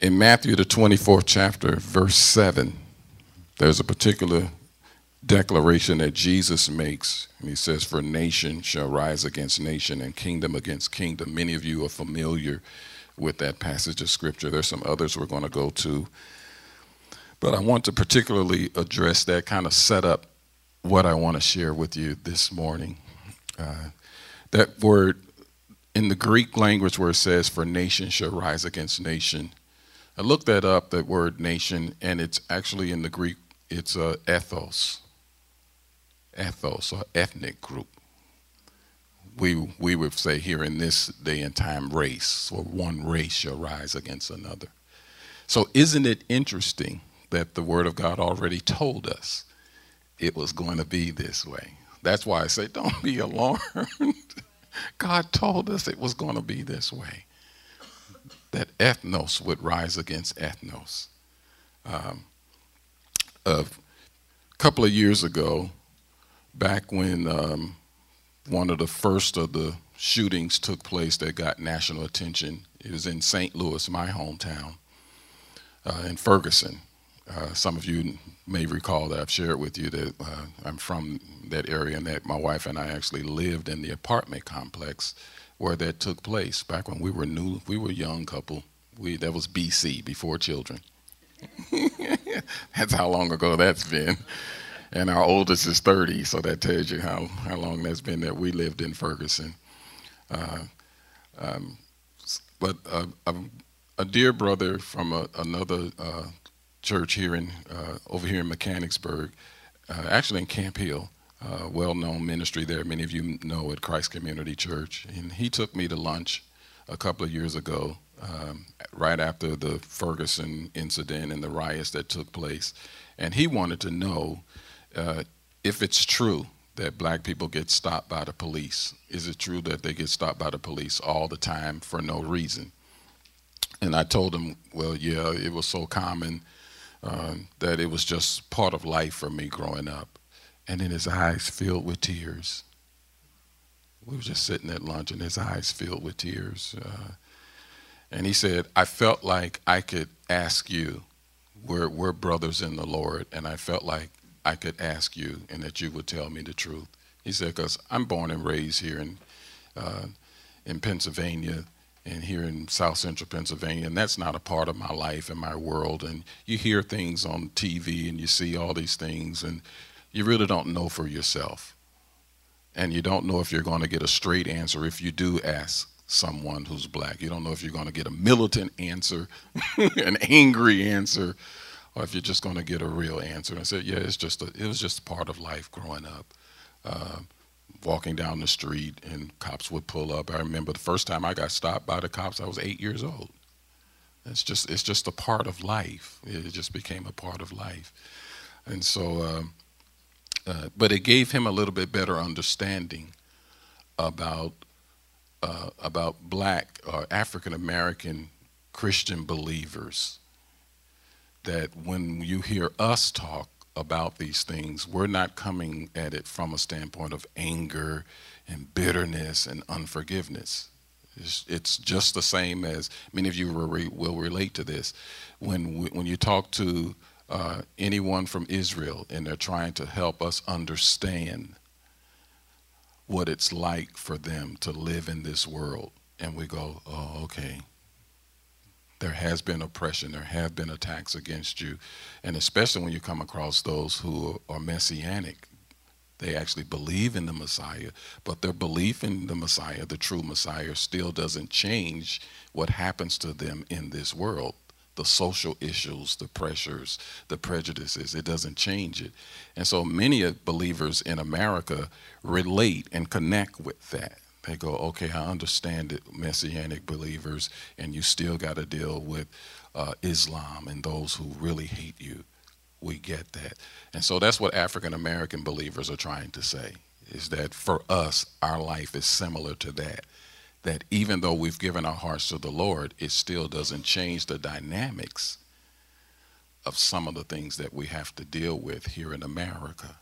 In Matthew, the 24th chapter, verse 7, there's a particular declaration that Jesus makes. And he says, For nation shall rise against nation and kingdom against kingdom. Many of you are familiar with that passage of scripture. There's some others we're going to go to. But I want to particularly address that kind of set up what I want to share with you this morning. Uh, that word in the Greek language where it says, For nation shall rise against nation. I looked that up, that word nation, and it's actually in the Greek, it's uh, ethnos ethnos or ethnic group. We, we would say here in this day and time, race, or one race shall rise against another. So, isn't it interesting that the Word of God already told us it was going to be this way? That's why I say, don't be alarmed. God told us it was going to be this way. That ethnos would rise against ethnos. Um, a couple of years ago, back when um, one of the first of the shootings took place that got national attention. It was in St. Louis, my hometown, uh, in Ferguson. Uh, some of you may recall that I've shared with you that uh, I'm from that area and that my wife and I actually lived in the apartment complex where that took place back when we were new, we were a young couple. We, that was BC, before children. that's how long ago that's been and our oldest is 30, so that tells you how, how long that's been that we lived in Ferguson. Uh, um, but uh, a, a, dear brother from a, another uh, church here in uh, over here in Mechanicsburg, uh, actually in Camp Hill, uh, well-known ministry there. Many of you know at Christ Community Church, and he took me to lunch a couple of years ago, um, right after the Ferguson incident and the riots that took place, and he wanted to know uh, if it's true that black people get stopped by the police, is it true that they get stopped by the police all the time for no reason? And I told him, well, yeah, it was so common uh, that it was just part of life for me growing up. And then his eyes filled with tears. We were just sitting at lunch, and his eyes filled with tears. Uh, and he said, I felt like I could ask you, we're, we're brothers in the Lord, and I felt like I could ask you and that you would tell me the truth. He said, because I'm born and raised here in, uh, in Pennsylvania and here in South Central Pennsylvania, and that's not a part of my life and my world. And you hear things on TV and you see all these things, and you really don't know for yourself. And you don't know if you're going to get a straight answer if you do ask someone who's black. You don't know if you're going to get a militant answer, an angry answer, or if you're just going to get a real answer. And I said, yeah, it's just a, it was just part of life growing up. Uh, walking down the street and cops would pull up. I remember the first time I got stopped by the cops, I was eight years old. It's just it's just a part of life. It just became a part of life, and so. Um, uh, but it gave him a little bit better understanding about uh, about black or African American Christian believers that when you hear us talk about these things, we're not coming at it from a standpoint of anger and bitterness and unforgiveness. It's, it's just the same as many of you will relate to this. When, we, when you talk to uh, anyone from Israel and they're trying to help us understand what it's like for them to live in this world, and we go, oh, okay, there has been oppression, there have been attacks against you, and especially when you come across those who are messianic. They actually believe in the Messiah, but their belief in the Messiah, the true Messiah, still doesn't change what happens to them in this world. The social issues, the pressures, the prejudices, it doesn't change it. And so many believers in America relate and connect with that. They go, okay, I understand it, Messianic believers, and you still got to deal with uh, Islam and those who really hate you. We get that. And so that's what African American believers are trying to say is that for us, our life is similar to that. That even though we've given our hearts to the Lord, it still doesn't change the dynamics of some of the things that we have to deal with here in America.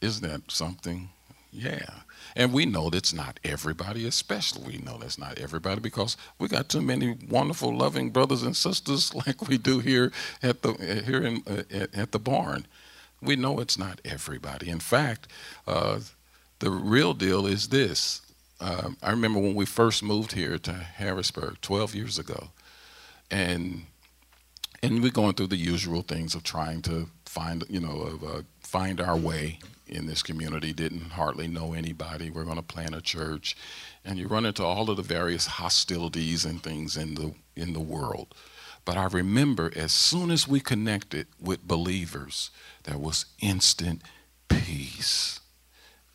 Isn't that something? Yeah. And we know that's not everybody, especially we know that's not everybody because we got too many wonderful, loving brothers and sisters like we do here at the here in uh, at the barn. We know it's not everybody. In fact, uh, the real deal is this. Uh, I remember when we first moved here to Harrisburg 12 years ago, and and we're going through the usual things of trying to find you know of, uh, find our way in this community, didn't hardly know anybody. We're going to plant a church. And you run into all of the various hostilities and things in the, in the world. But I remember as soon as we connected with believers, there was instant peace.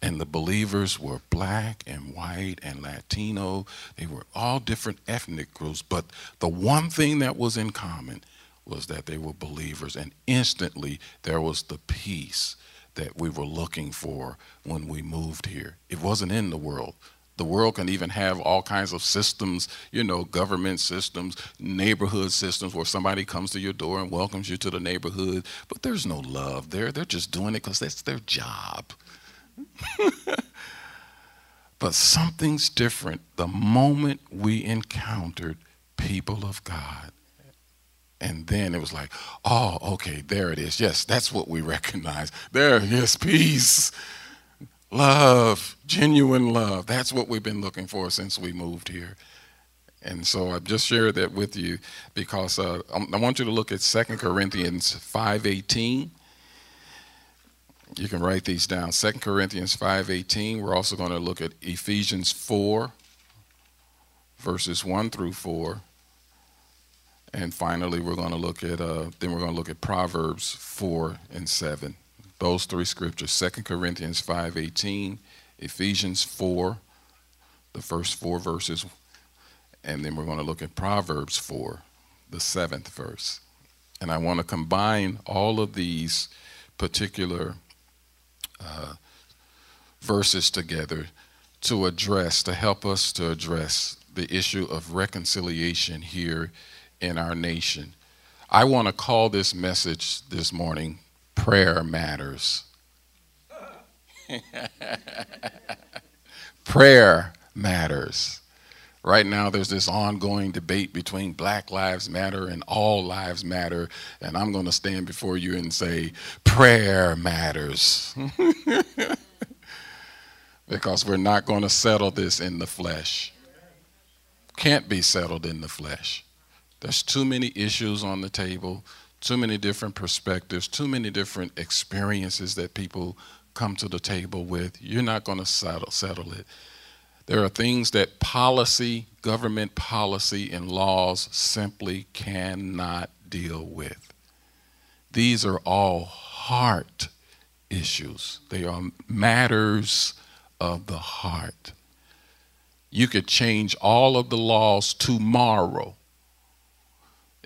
And the believers were black and white and Latino. They were all different ethnic groups. But the one thing that was in common was that they were believers. And instantly there was the peace that we were looking for when we moved here. It wasn't in the world. The world can even have all kinds of systems, you know, government systems, neighborhood systems where somebody comes to your door and welcomes you to the neighborhood, but there's no love there. They're just doing it because that's their job. but something's different the moment we encountered people of God. And then it was like, oh, okay, there it is. Yes, that's what we recognize. There, yes, peace, love, genuine love. That's what we've been looking for since we moved here. And so I've just shared that with you because uh, I want you to look at 2 Corinthians 5.18. You can write these down. 2 Corinthians 5.18. We're also going to look at Ephesians 4, verses 1 through 4. And finally, we're going to look at uh, then we're going to look at Proverbs four and seven. Those three scriptures: Second Corinthians five eighteen, Ephesians four, the first four verses, and then we're going to look at Proverbs four, the seventh verse. And I want to combine all of these particular uh, verses together to address, to help us to address the issue of reconciliation here in our nation. I want to call this message this morning Prayer Matters. Prayer matters. Right now, there's this ongoing debate between Black Lives Matter and All Lives Matter, and I'm going to stand before you and say, Prayer matters. because we're not going to settle this in the flesh. Can't be settled in the flesh. There's too many issues on the table, too many different perspectives, too many different experiences that people come to the table with. You're not going to settle, settle it. There are things that policy, government policy, and laws simply cannot deal with. These are all heart issues, they are matters of the heart. You could change all of the laws tomorrow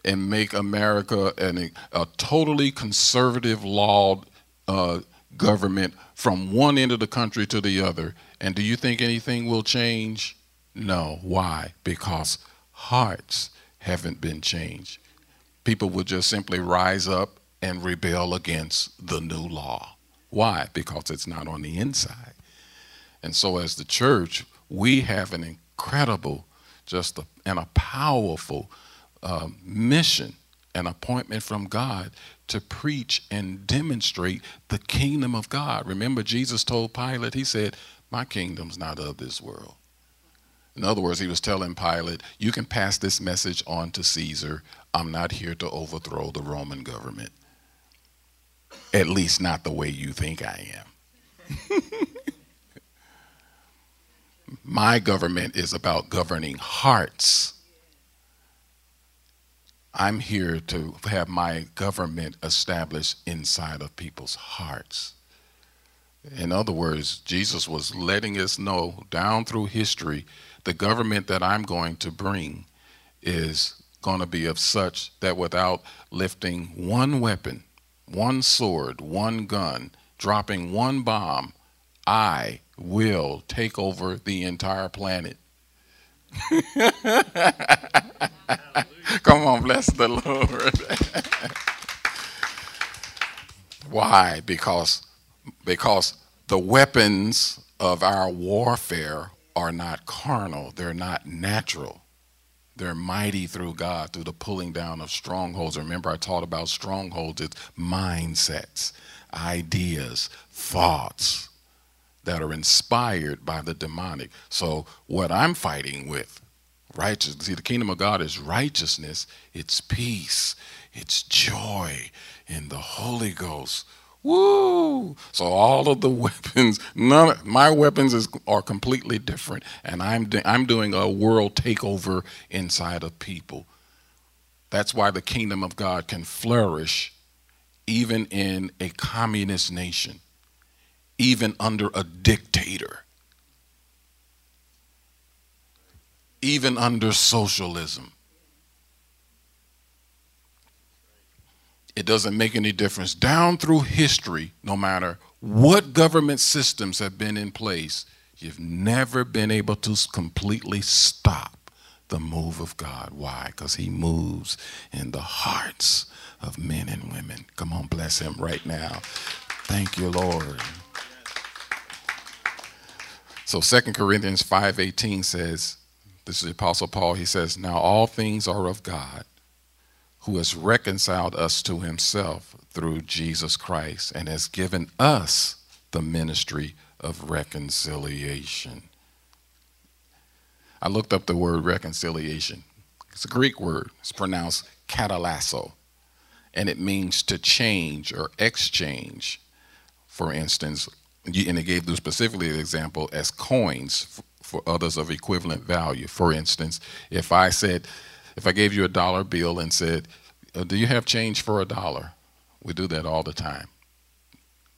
and make America an, a totally conservative law uh, government from one end of the country to the other. And do you think anything will change? No. Why? Because hearts haven't been changed. People will just simply rise up and rebel against the new law. Why? Because it's not on the inside. And so, as the church, we have an incredible, just a, and a powerful uh, mission, an appointment from God to preach and demonstrate the kingdom of God. Remember, Jesus told Pilate, He said, My kingdom's not of this world. In other words, he was telling Pilate, You can pass this message on to Caesar. I'm not here to overthrow the Roman government. At least not the way you think I am. My government is about governing hearts I'm here to have my government established inside of people's hearts. In other words, Jesus was letting us know down through history the government that I'm going to bring is going to be of such that without lifting one weapon, one sword, one gun, dropping one bomb, I will take over the entire planet. Come on, bless the Lord. Why? Because because the weapons of our warfare are not carnal, they're not natural. They're mighty through God, through the pulling down of strongholds. Remember, I taught about strongholds, it's mindsets, ideas, thoughts that are inspired by the demonic. So, what I'm fighting with, righteousness, see, the kingdom of God is righteousness, it's peace, it's joy in the Holy Ghost. Woo! So all of the weapons, none of, my weapons is, are completely different, and I'm I'm doing a world takeover inside of people. That's why the kingdom of God can flourish, even in a communist nation, even under a dictator, even under socialism. It doesn't make any difference. Down through history, no matter what government systems have been in place, you've never been able to completely stop the move of God. Why? Because He moves in the hearts of men and women. Come on, bless Him right now. Thank you, Lord. So 2 Corinthians 5:18 says, this is the Apostle Paul, he says, Now all things are of God who has reconciled us to himself through Jesus Christ and has given us the ministry of reconciliation. I looked up the word reconciliation. It's a Greek word. It's pronounced katalasso, and it means to change or exchange. For instance, and it gave specifically the example as coins for others of equivalent value. For instance, if I said, if I gave you a dollar bill and said, uh, "Do you have change for a dollar?" We do that all the time.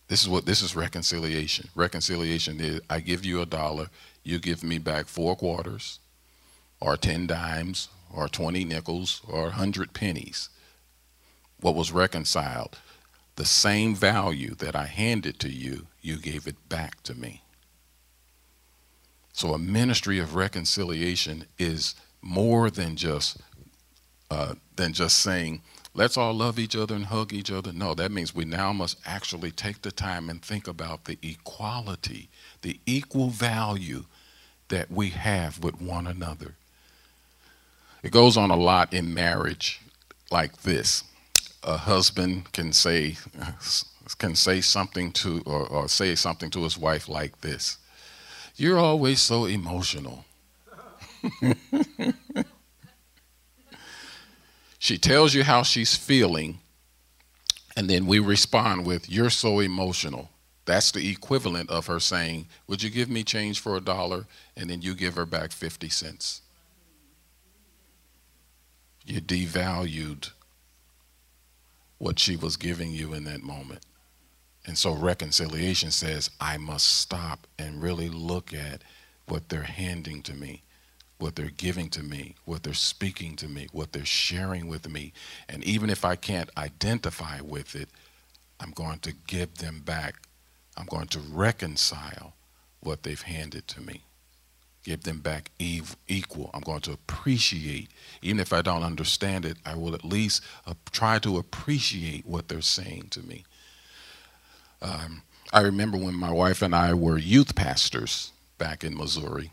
This is what this is reconciliation. Reconciliation is I give you a dollar, you give me back four quarters, or ten dimes, or twenty nickels, or a hundred pennies. What was reconciled? The same value that I handed to you, you gave it back to me. So a ministry of reconciliation is more than just uh, than just saying, let's all love each other and hug each other. No, that means we now must actually take the time and think about the equality, the equal value that we have with one another. It goes on a lot in marriage like this. A husband can say can say something to or, or say something to his wife like this. You're always so emotional. She tells you how she's feeling, and then we respond with, You're so emotional. That's the equivalent of her saying, Would you give me change for a dollar? And then you give her back 50 cents. You devalued what she was giving you in that moment. And so reconciliation says, I must stop and really look at what they're handing to me what they're giving to me, what they're speaking to me, what they're sharing with me. And even if I can't identify with it, I'm going to give them back. I'm going to reconcile what they've handed to me. Give them back equal. I'm going to appreciate. Even if I don't understand it, I will at least try to appreciate what they're saying to me. Um, I remember when my wife and I were youth pastors back in Missouri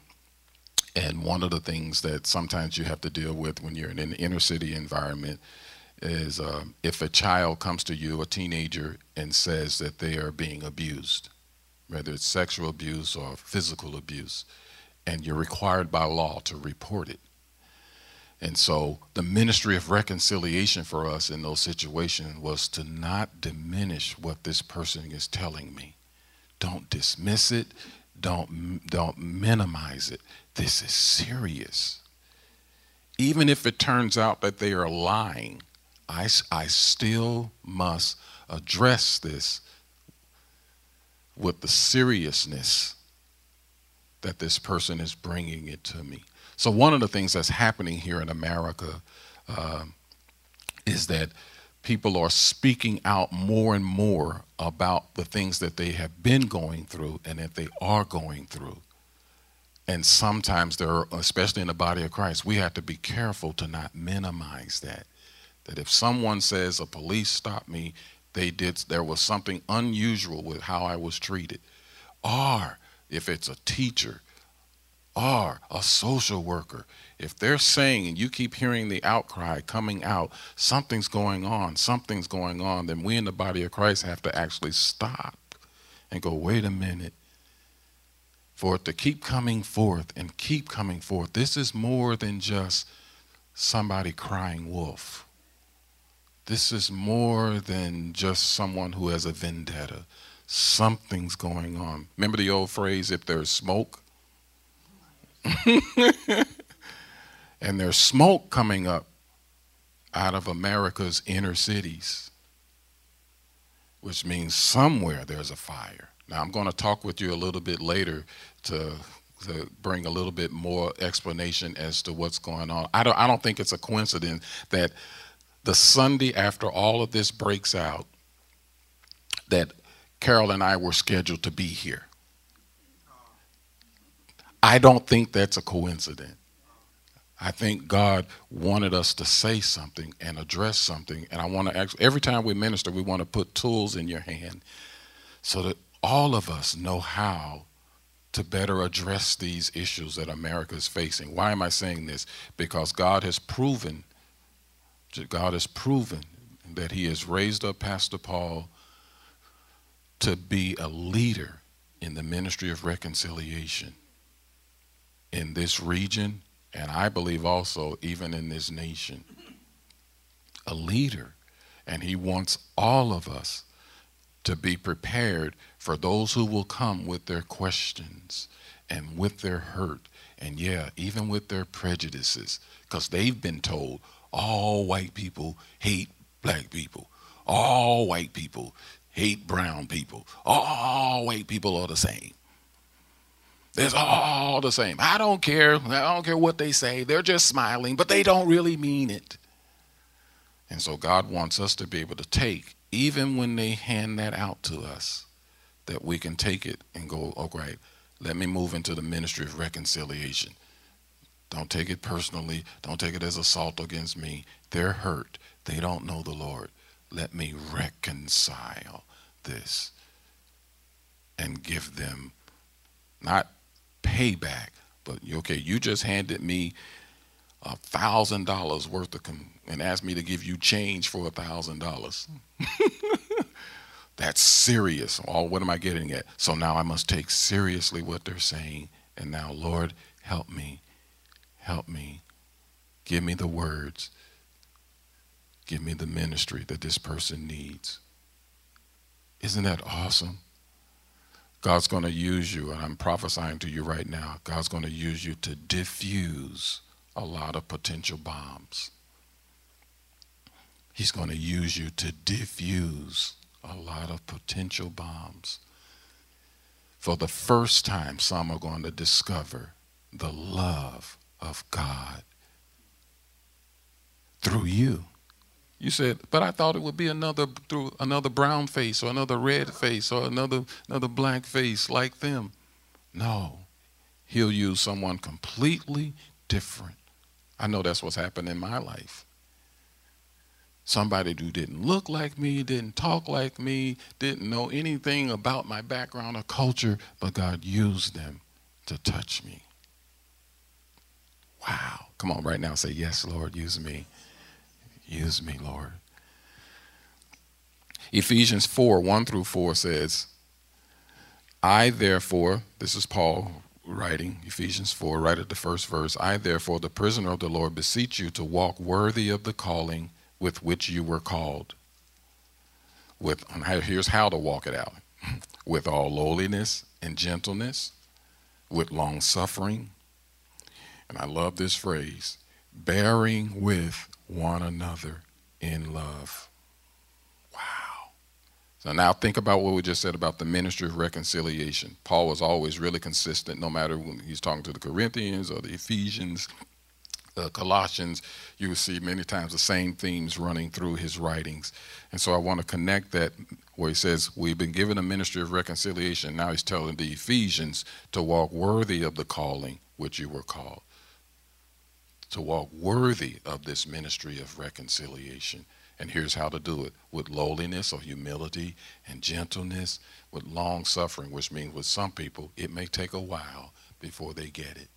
and one of the things that sometimes you have to deal with when you're in an inner city environment is uh, if a child comes to you, a teenager, and says that they are being abused, whether it's sexual abuse or physical abuse, and you're required by law to report it. And so the ministry of reconciliation for us in those situations was to not diminish what this person is telling me. Don't dismiss it. Don't, don't minimize it. This is serious. Even if it turns out that they are lying, I, I still must address this with the seriousness that this person is bringing it to me. So, one of the things that's happening here in America uh, is that people are speaking out more and more about the things that they have been going through and that they are going through. And sometimes there are, especially in the body of Christ, we have to be careful to not minimize that. That if someone says a police stopped me, they did there was something unusual with how I was treated. Or if it's a teacher or a social worker, if they're saying and you keep hearing the outcry coming out, something's going on, something's going on, then we in the body of Christ have to actually stop and go, wait a minute. For it to keep coming forth and keep coming forth, this is more than just somebody crying wolf. This is more than just someone who has a vendetta. Something's going on. Remember the old phrase, if there's smoke? and there's smoke coming up out of America's inner cities, which means somewhere there's a fire. Now, I'm going to talk with you a little bit later to, to bring a little bit more explanation as to what's going on. I don't, I don't think it's a coincidence that the Sunday after all of this breaks out, that Carol and I were scheduled to be here. I don't think that's a coincidence. I think God wanted us to say something and address something. And I want to every time we minister, we want to put tools in your hand so that all of us know how to better address these issues that America is facing. Why am I saying this? Because God has proven, God has proven that He has raised up Pastor Paul to be a leader in the ministry of reconciliation in this region, and I believe also even in this nation. A leader, and he wants all of us to be prepared for those who will come with their questions and with their hurt, and yeah, even with their prejudices, because they've been told all white people hate black people, all white people hate brown people, all white people are the same. It's all the same. I don't care. I don't care what they say. They're just smiling, but they don't really mean it. And so God wants us to be able to take, even when they hand that out to us, that we can take it and go, okay, let me move into the ministry of reconciliation. Don't take it personally. Don't take it as assault against me. They're hurt. They don't know the Lord. Let me reconcile this and give them not payback. But okay, you just handed me a thousand dollars worth of com- and asked me to give you change for a thousand dollars. That's serious. All what am I getting at? So now I must take seriously what they're saying. And now, Lord, help me. Help me. Give me the words. Give me the ministry that this person needs. Isn't that awesome? God's going to use you, and I'm prophesying to you right now. God's going to use you to diffuse a lot of potential bombs. He's going to use you to diffuse a lot of potential bombs. For the first time, some are going to discover the love of God through you. You said, but I thought it would be another through another brown face or another red face or another another black face like them. No. He'll use someone completely different. I know that's what's happened in my life. Somebody who didn't look like me, didn't talk like me, didn't know anything about my background or culture, but God used them to touch me. Wow. Come on, right now, say, Yes, Lord, use me. Use me, Lord. Ephesians 4 1 through 4 says, I therefore, this is Paul writing, Ephesians 4, right at the first verse, I therefore, the prisoner of the Lord, beseech you to walk worthy of the calling with which you were called. With, here's how to walk it out with all lowliness and gentleness, with long suffering. And I love this phrase bearing with one another in love. Wow. So now think about what we just said about the ministry of reconciliation. Paul was always really consistent, no matter when he's talking to the Corinthians or the Ephesians, the Colossians, you will see many times the same themes running through his writings. And so I want to connect that where he says, We've been given a ministry of reconciliation. Now he's telling the Ephesians to walk worthy of the calling which you were called to walk worthy of this ministry of reconciliation. And here's how to do it with lowliness or humility and gentleness, with long suffering, which means with some people, it may take a while before they get it.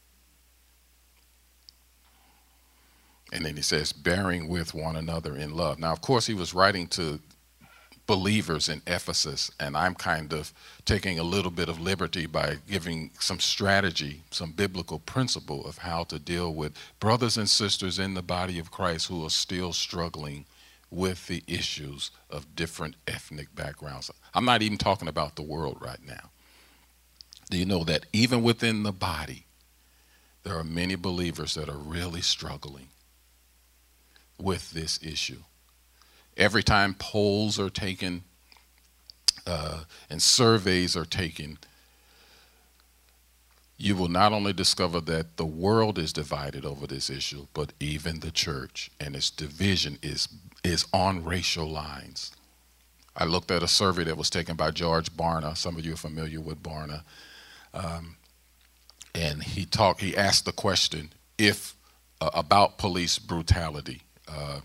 And then he says, bearing with one another in love. Now, of course, he was writing to believers in Ephesus, and I'm kind of taking a little bit of liberty by giving some strategy, some biblical principle of how to deal with brothers and sisters in the body of Christ who are still struggling with the issues of different ethnic backgrounds. I'm not even talking about the world right now. Do you know that even within the body, there are many believers that are really struggling with this issue? Every time polls are taken uh, and surveys are taken, you will not only discover that the world is divided over this issue, but even the church and its division is is on racial lines. I looked at a survey that was taken by George Barna. Some of you are familiar with Barna, um, and he talked. He asked the question if uh, about police brutality, uh,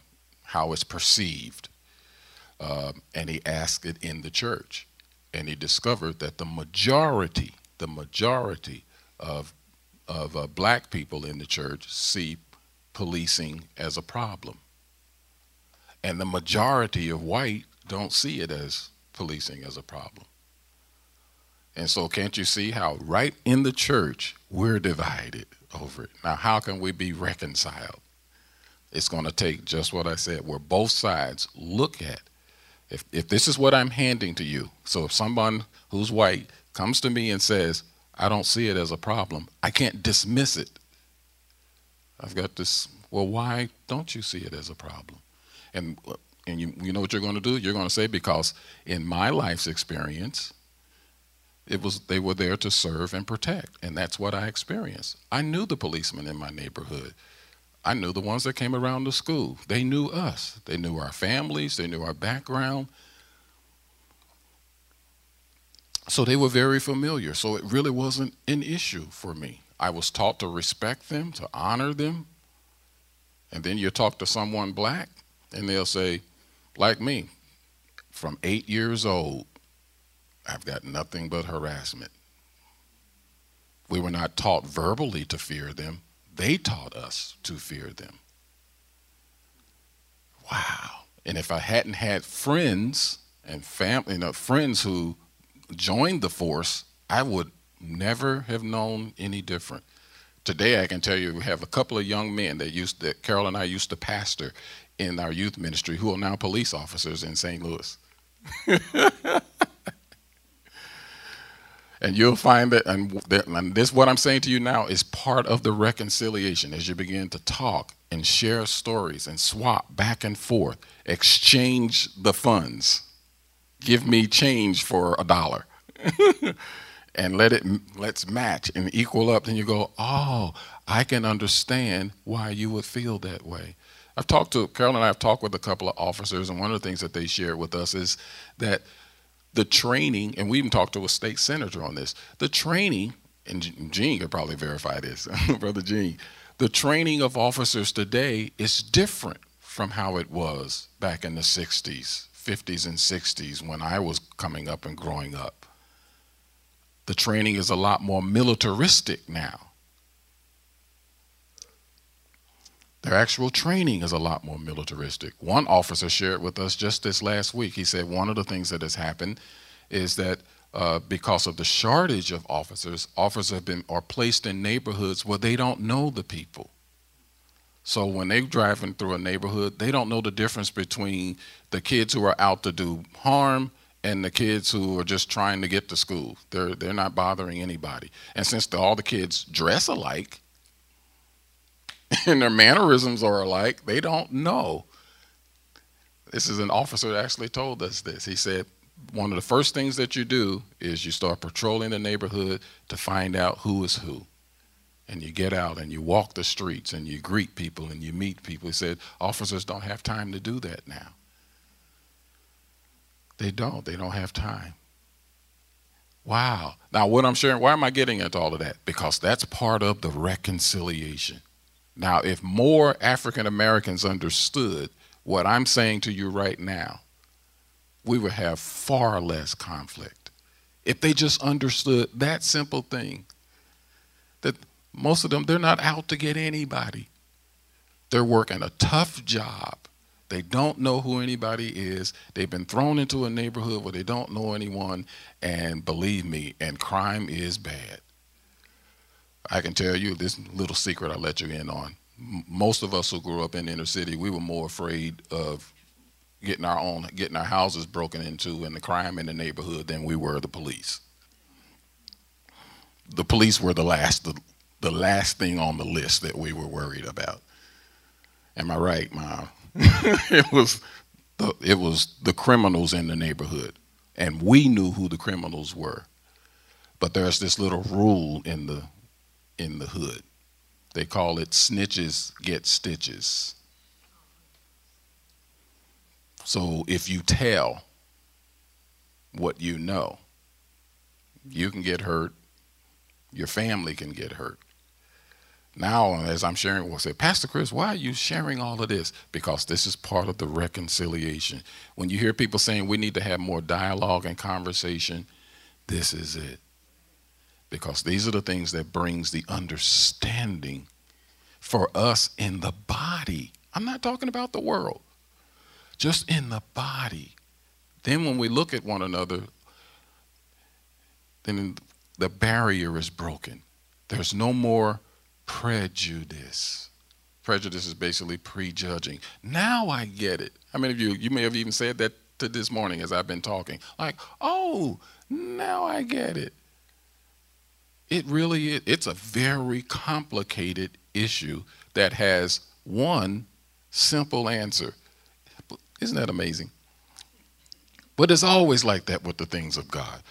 how it's perceived, um, and he asked it in the church, and he discovered that the majority, the majority of of uh, black people in the church see policing as a problem. And the majority of white don't see it as policing as a problem. And so, can't you see how right in the church we're divided over it? Now, how can we be reconciled? It's going to take just what I said, where both sides look at if, if this is what I'm handing to you. So, if someone who's white comes to me and says, I don't see it as a problem, I can't dismiss it. I've got this, well, why don't you see it as a problem? And, and you, you know what you're going to do? You're going to say, because in my life's experience, it was they were there to serve and protect, and that's what I experienced. I knew the policemen in my neighborhood. I knew the ones that came around the school. They knew us. They knew our families. They knew our background. So they were very familiar. So it really wasn't an issue for me. I was taught to respect them, to honor them. And then you talk to someone black, and they'll say, like me, from eight years old, I've got nothing but harassment. We were not taught verbally to fear them, they taught us to fear them. Wow. And if I hadn't had friends and family, you know, friends who joined the force, I would never have known any different. Today, I can tell you, we have a couple of young men that used that Carol and I used to pastor in our youth ministry who are now police officers in St. Louis. and you'll find that and, and this what I'm saying to you now is part of the reconciliation as you begin to talk and share stories and swap back and forth, exchange the funds. Give me change for a dollar. and let it let's match and equal up then you go oh i can understand why you would feel that way I've talked to Carol and I have talked with a couple of officers, and one of the things that they shared with us is that the training, and we even talked to a state senator on this. The training, and Gene could probably verify this, Brother Gene. The training of officers today is different from how it was back in the 60s, 50s, and 60s when I was coming up and growing up. The training is a lot more militaristic now. Their actual training is a lot more militaristic. One officer shared with us just this last week. He said one of the things that has happened is that uh, because of the shortage of officers, officers have been are placed in neighborhoods where they don't know the people. So when they're driving through a neighborhood, they don't know the difference between the kids who are out to do harm and the kids who are just trying to get to school. They're they're not bothering anybody. And since the, all the kids dress alike, and their mannerisms are alike, they don't know. This is an officer that actually told us this. He said, one of the first things that you do is you start patrolling the neighborhood to find out who is who. And you get out and you walk the streets and you greet people and you meet people. He said, officers don't have time to do that now. They don't. They don't have time. Wow. Now, what I'm sharing, why am I getting into all of that? Because that's part of the reconciliation. Now, if more African Americans understood what I'm saying to you right now, we would have far less conflict if they just understood that simple thing that most of them, they're not out to get anybody. They're working a tough job. They don't know who anybody is. They've been thrown into a neighborhood where they don't know anyone. And believe me, and crime is bad. I can tell you this little secret I'll let you in on. Most of us who grew up in inner city, we were more afraid of getting our own, getting our houses broken into and the crime in the neighborhood than we were the police. The police were the last, the, the last thing on the list that we were worried about. Am I right, Mom? it was the, it was the criminals in the neighborhood, and we knew who the criminals were. But there's this little rule in the in the hood. They call it snitches get stitches. So if you tell what you know, you can get hurt, your family can get hurt. Now, as I'm sharing, we'll say, Pastor Chris, why are you sharing all of this? Because this is part of the reconciliation. When you hear people saying we need to have more dialogue and conversation, this is it. Because these are the things that brings the understanding for us in the body. I'm not talking about the world, just in the body. Then when we look at one another, then the barrier is broken. There's no more prejudice. Prejudice is basically prejudging. Now I get it. How many of you, you may have even said that to this morning as I've been talking. Like, oh, now I get it. It really is. It's a very complicated issue that has one simple answer. Isn't that amazing? But it's always like that with the things of God.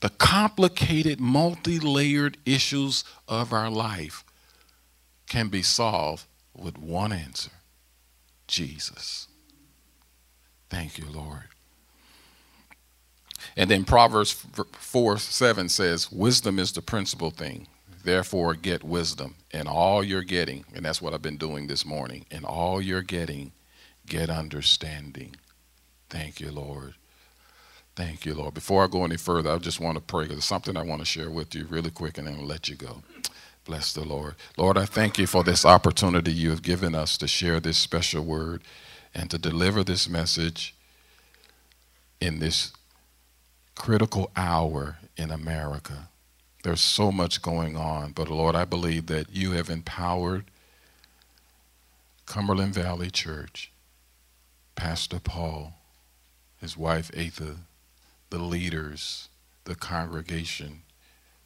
The complicated, multi layered issues of our life can be solved with one answer Jesus. Thank you, Lord. And then Proverbs 4 7 says, Wisdom is the principal thing. Therefore, get wisdom And all you're getting. And that's what I've been doing this morning. and all you're getting, get understanding. Thank you, Lord. Thank you, Lord. Before I go any further, I just want to pray because there's something I want to share with you really quick and then I'll let you go. Bless the Lord. Lord, I thank you for this opportunity you have given us to share this special word and to deliver this message in this critical hour in America. There's so much going on, but Lord, I believe that you have empowered Cumberland Valley Church, Pastor Paul, his wife Atha, the leaders, the congregation.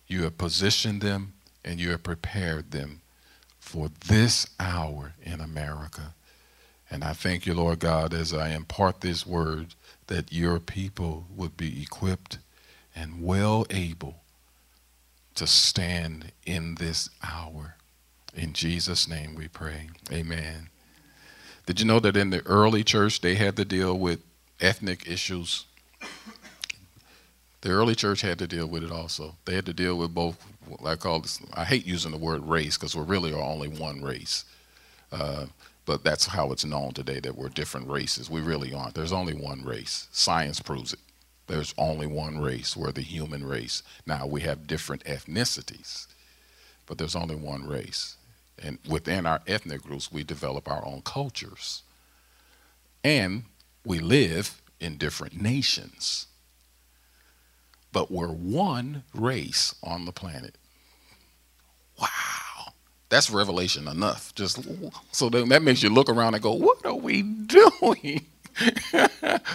You have positioned them and you have prepared them for this hour in America. And I thank you, Lord God, as I impart this word, that your people would be equipped and well able to stand in this hour. In Jesus' name we pray. Amen. Did you know that in the early church they had to deal with ethnic issues? The early church had to deal with it also. They had to deal with both I call this, I hate using the word race because we really are only one race. Uh, but that's how it's known today that we're different races. We really aren't. There's only one race. Science proves it. There's only one race. We're the human race. Now, we have different ethnicities, but there's only one race. And within our ethnic groups, we develop our own cultures. And we live in different nations but we're one race on the planet. Wow. That's revelation enough. Just so that makes you look around and go, what are we doing?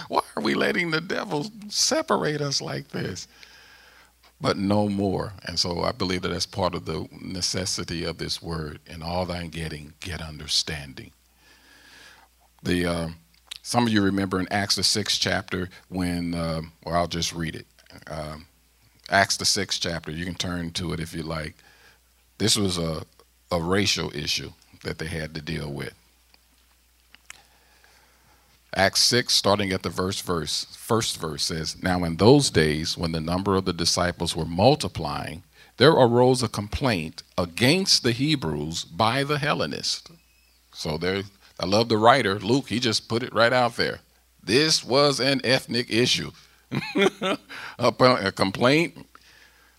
Why are we letting the devil separate us like this? But no more. And so I believe that that's part of the necessity of this word. In all thine getting, get understanding. The uh, some of you remember in Acts the sixth chapter when, uh, well, I'll just read it um, Acts the sixth chapter. You can turn to it if you like. This was a, a racial issue that they had to deal with. Acts 6, starting at the verse verse, first verse says, Now in those days, when the number of the disciples were multiplying, there arose a complaint against the Hebrews by the Hellenists. So there, I love the writer, Luke, he just put it right out there. This was an ethnic issue. a, a complaint.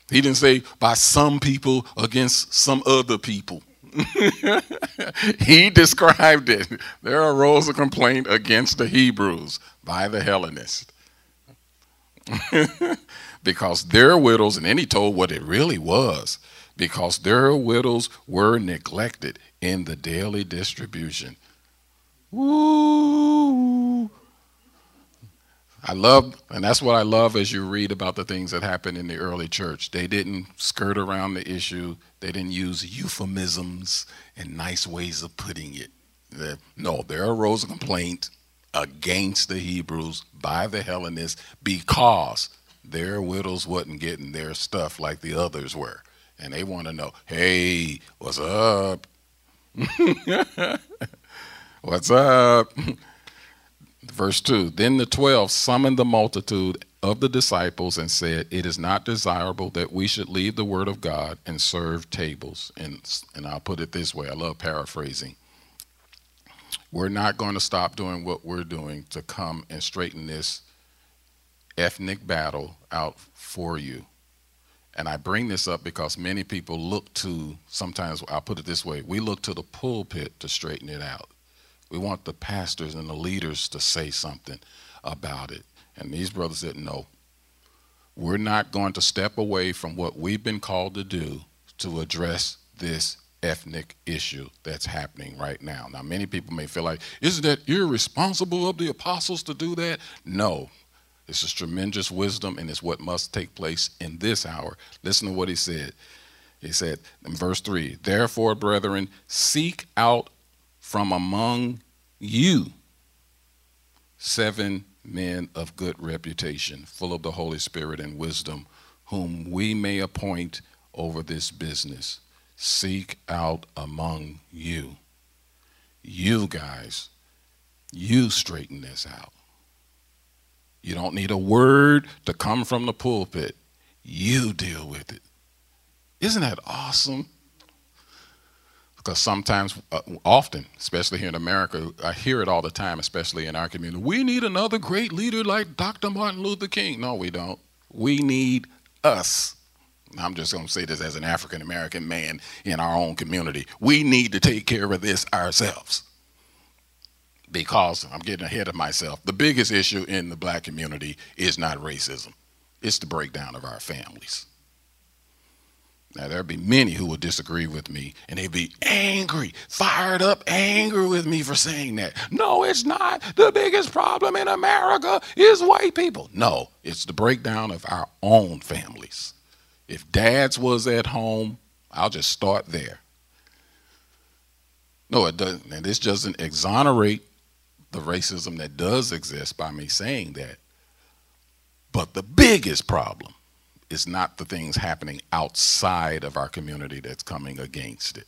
He didn't say by some people against some other people. he described it. There arose a complaint against the Hebrews by the Hellenists. because their widows, and then he told what it really was, because their widows were neglected in the daily distribution. Woo! I love, and that's what I love as you read about the things that happened in the early church. They didn't skirt around the issue, they didn't use euphemisms and nice ways of putting it. No, there arose a complaint against the Hebrews by the Hellenists because their widows wasn't getting their stuff like the others were. And they want to know, hey, what's up? what's up? Verse 2 Then the twelve summoned the multitude of the disciples and said, It is not desirable that we should leave the word of God and serve tables. And, and I'll put it this way I love paraphrasing. We're not going to stop doing what we're doing to come and straighten this ethnic battle out for you. And I bring this up because many people look to, sometimes I'll put it this way, we look to the pulpit to straighten it out. We want the pastors and the leaders to say something about it. And these brothers said, no, we're not going to step away from what we've been called to do to address this ethnic issue that's happening right now. Now, many people may feel like, isn't that irresponsible of the apostles to do that? No. This is tremendous wisdom, and it's what must take place in this hour. Listen to what he said. He said in verse 3 Therefore, brethren, seek out from among you seven men of good reputation, full of the Holy Spirit and wisdom, whom we may appoint over this business. Seek out among you. You guys, you straighten this out. You don't need a word to come from the pulpit. You deal with it. Isn't that awesome? Because sometimes, uh, often, especially here in America, I hear it all the time, especially in our community. We need another great leader like Dr. Martin Luther King. No, we don't. We need us. I'm just going to say this as an African American man in our own community. We need to take care of this ourselves. Because I'm getting ahead of myself. The biggest issue in the black community is not racism, it's the breakdown of our families. Now, there'll be many who will disagree with me and they'd be angry, fired up, angry with me for saying that. No, it's not. The biggest problem in America is white people. No, it's the breakdown of our own families. If dads was at home, I'll just start there. No, it doesn't. And this doesn't exonerate the racism that does exist by me saying that. But the biggest problem is not the things happening outside of our community that's coming against it.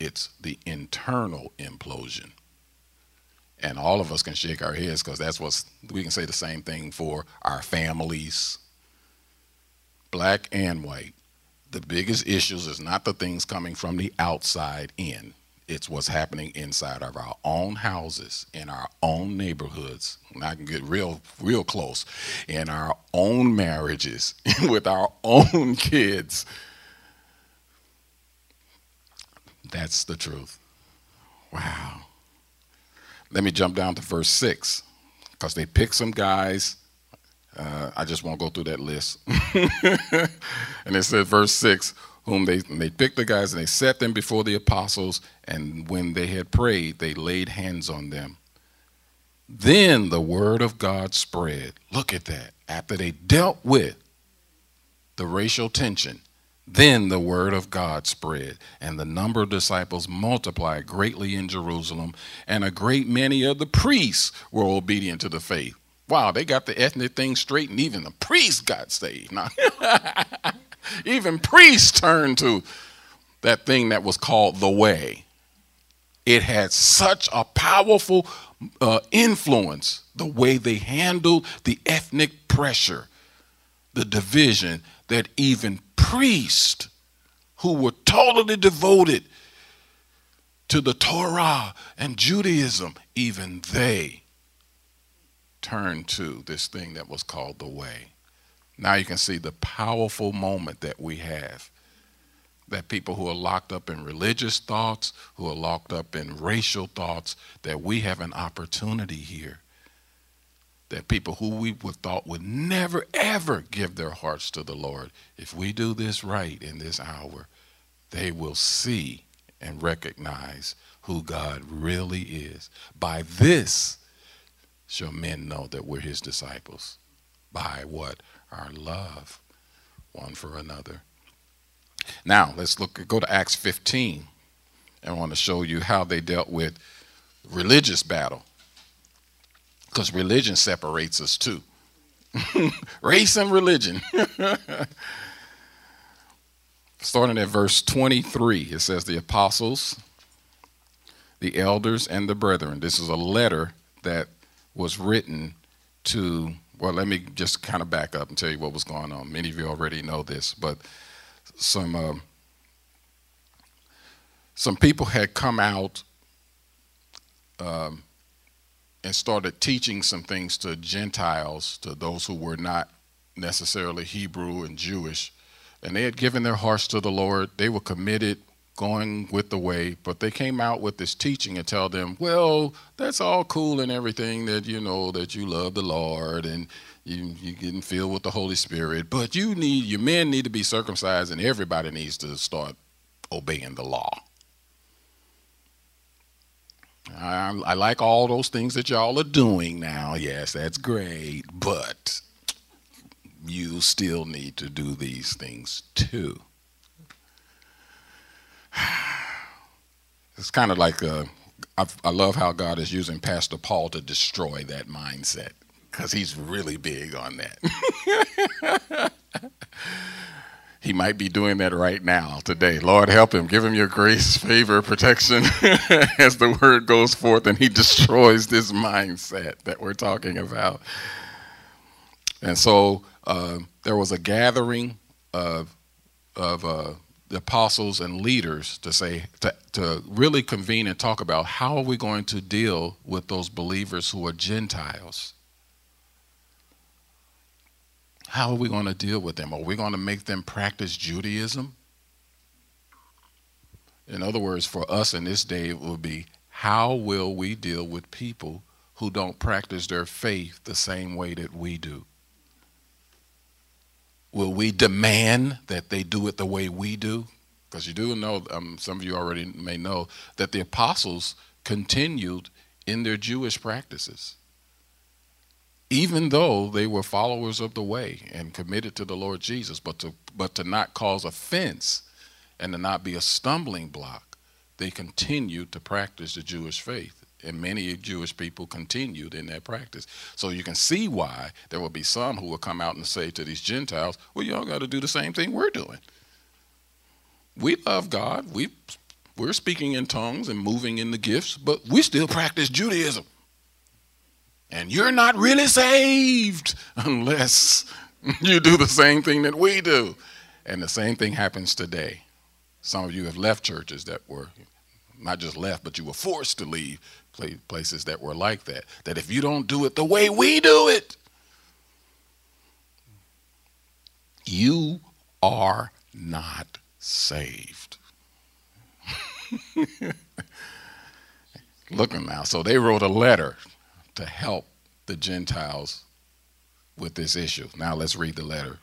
It's the internal implosion. And all of us can shake our heads because that's what we can say the same thing for our families, black and white. The biggest issues is not the things coming from the outside in. It's what's happening inside of our own houses, in our own neighborhoods. And I can get real, real close. In our own marriages, with our own kids. That's the truth. Wow. Let me jump down to verse 6 because they pick some guys. Uh, I just won't go through that list. and it says, verse 6 whom they, they picked the guys and they set them before the apostles, and when they had prayed, they laid hands on them. Then the word of God spread. Look at that. After they dealt with the racial tension, then the word of God spread, and the number of disciples multiplied greatly in Jerusalem, and a great many of the priests were obedient to the faith. Wow, they got the ethnic thing straight, and even the priests got saved. Now, Even priests turned to that thing that was called the way. It had such a powerful uh, influence, the way they handled the ethnic pressure, the division, that even priests who were totally devoted to the Torah and Judaism, even they turned to this thing that was called the way. Now you can see the powerful moment that we have. That people who are locked up in religious thoughts, who are locked up in racial thoughts, that we have an opportunity here. That people who we would thought would never ever give their hearts to the Lord, if we do this right in this hour, they will see and recognize who God really is. By this shall men know that we're his disciples. By what? Our love one for another. Now, let's look go to Acts 15. I want to show you how they dealt with religious battle. Because religion separates us too. Race and religion. starting at verse 23, it says, The apostles, the elders, and the brethren. This is a letter that was written to, well, let me just kind of back up and tell you what was going on. Many of you already know this, but some. Uh, some people had come out um, and started teaching some things to Gentiles, to those who were not necessarily Hebrew and Jewish, and they had given their hearts to the Lord. They were committed, going with the way, but they came out with this teaching and tell them, well, that's all cool and everything that you know that you love the Lord and you you getting filled with the Holy Spirit, but you need your men need to be circumcised and everybody needs to start obeying the law. I, I like all those things that y'all are doing now. Yes, that's great, but you still need to do these things too. It's kind of like uh, I love how God is using Pastor Paul to destroy that mindset because he's really big on that. he might be doing that right now today. Lord, help him. Give him your grace, favor, protection as the word goes forth and he destroys this mindset that we're talking about. And so uh, there was a gathering of, of uh, the apostles and leaders to say to, to really convene and talk about how are we going to deal with those believers who are Gentiles. How are we going to deal with them? Are we going to make them practice Judaism? In other words, for us in this day, it will be how will we deal with people who don't practice their faith the same way that we do? Will we demand that they do it the way we do? Because you do know, um, some of you already may know, that the apostles continued in their Jewish practices. Even though they were followers of the way and committed to the Lord Jesus, but to, but to not cause offense and to not be a stumbling block, they continued to practice the Jewish faith and many Jewish people continued in that practice. So you can see why there will be some who will come out and say to these Gentiles, well, y'all got to do the same thing we're doing. We love God. We, we're speaking in tongues and moving in the gifts, but we still practice Judaism. And you're not really saved unless you do the same thing that we do. And the same thing happens today. Some of you have left churches that were not just left, but you were forced to leave places that were like that. That if you don't do it the way we do it, you are not saved. Looking now. So they wrote a letter to help the Gentiles with this issue. Now let's read the letter.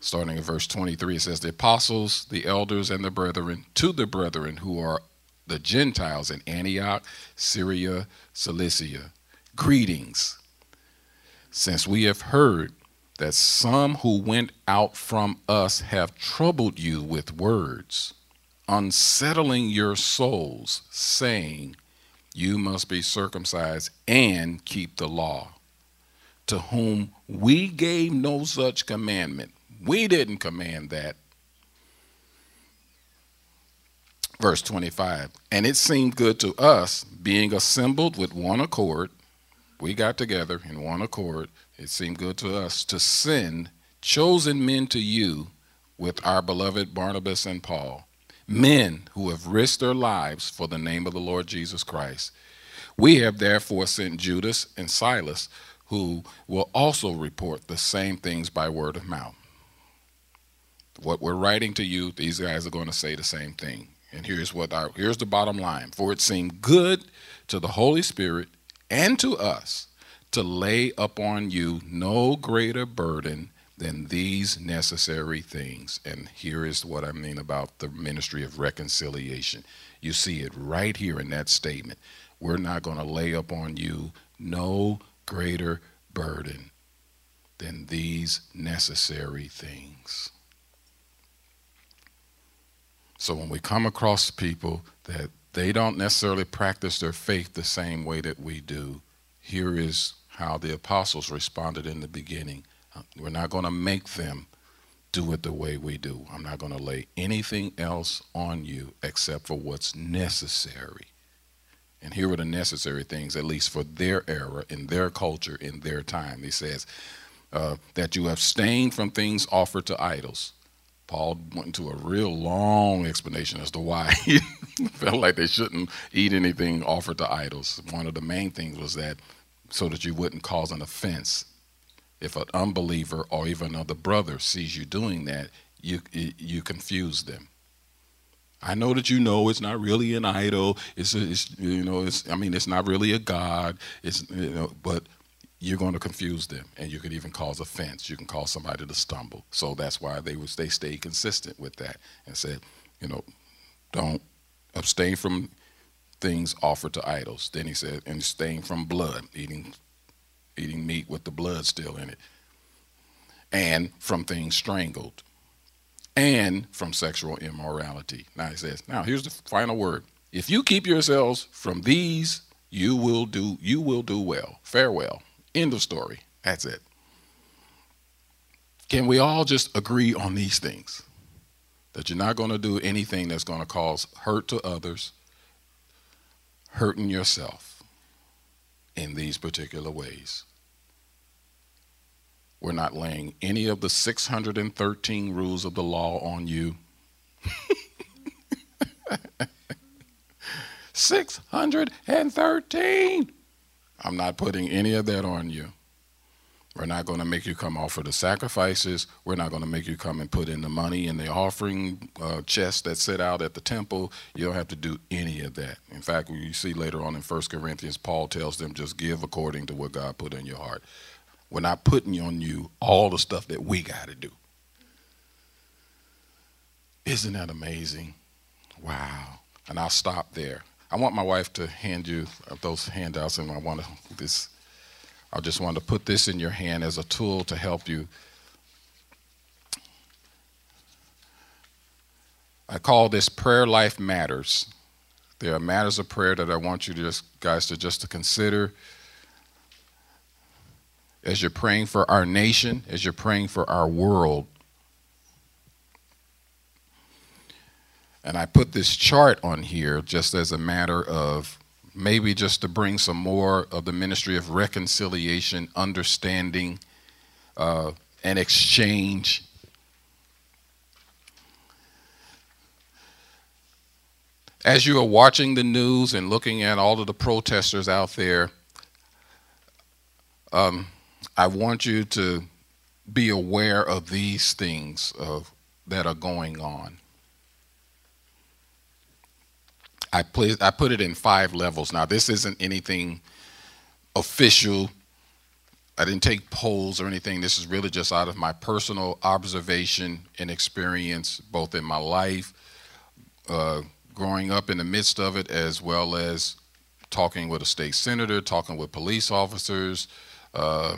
Starting in verse 23, it says, The apostles, the elders, and the brethren, to the brethren who are the Gentiles in Antioch, Syria, Cilicia. Greetings, since we have heard that some who went out from us have troubled you with words, unsettling your souls, saying, You must be circumcised and keep the law. To whom we gave no such commandment. We didn't command that, verse 25. And it seemed good to us, being assembled with one accord, we got together in one accord. It seemed good to us to send chosen men to you with our beloved Barnabas and Paul, men who have risked their lives for the name of the Lord Jesus Christ. We have therefore sent Judas and Silas, who will also report the same things by word of mouth. What we're writing to you, these guys are going to say the same thing. And here's what our, here's the bottom line. For it seemed good to the Holy Spirit and to us to lay upon you no greater burden than these necessary things. And here is what I mean about the ministry of reconciliation. You see it right here in that statement. We're not going to lay upon you no greater burden than these necessary things. So when we come across people that they don't necessarily practice their faith the same way that we do, here is how the apostles responded in the beginning. Uh, we're not going to make them do it the way we do. I'm not going to lay anything else on you except for what's necessary. And here are the necessary things, at least for their era, in their culture, in their time. He says uh, that you abstain from things offered to idols. Paul went into a real long explanation as to why he felt like they shouldn't eat anything offered to idols. One of the main things was that so that you wouldn't cause an offense. If an unbeliever or even another brother sees you doing that, you you confuse them. I know that you know it's not really an idol. It's, it's you know it's I mean it's not really a god. It's you know but you're going to confuse them and you could even cause offense. You can cause somebody to stumble. So that's why they was they stayed consistent with that and said you know don't abstain from things offered to idols. Then he said and abstain from blood eating eating meat with the blood still in it and from things strangled and from sexual immorality. Now he says now here's the final word. If you keep yourselves from these you will do you will do well. Farewell End of story. That's it. Can we all just agree on these things? That you're not going to do anything that's going to cause hurt to others, hurting yourself in these particular ways. We're not laying any of the 613 rules of the law on you. 613. I'm not putting any of that on you. We're not going to make you come offer the sacrifices. We're not going to make you come and put in the money in the offering uh, chest that sit out at the temple. You don't have to do any of that. In fact, you see later on in 1 Corinthians, Paul tells them just give according to what God put in your heart. We're not putting on you all the stuff that we got to do. Isn't that amazing? Wow. And I'll stop there. I want my wife to hand you uh, those handouts, and I want to this. I just want to put this in your hand as a tool to help you. I call this prayer life matters. There are matters of prayer that I want you to just guys to just to consider as you're praying for our nation, as you're praying for our world. And I put this chart on here just as a matter of maybe just to bring some more of the ministry of reconciliation, understanding, uh, and exchange. As you are watching the news and looking at all of the protesters out there, um, I want you to be aware of these things of, that are going on. I put I put it in five levels. Now this isn't anything official. I didn't take polls or anything. This is really just out of my personal observation and experience, both in my life, uh, growing up in the midst of it, as well as talking with a state senator, talking with police officers, uh,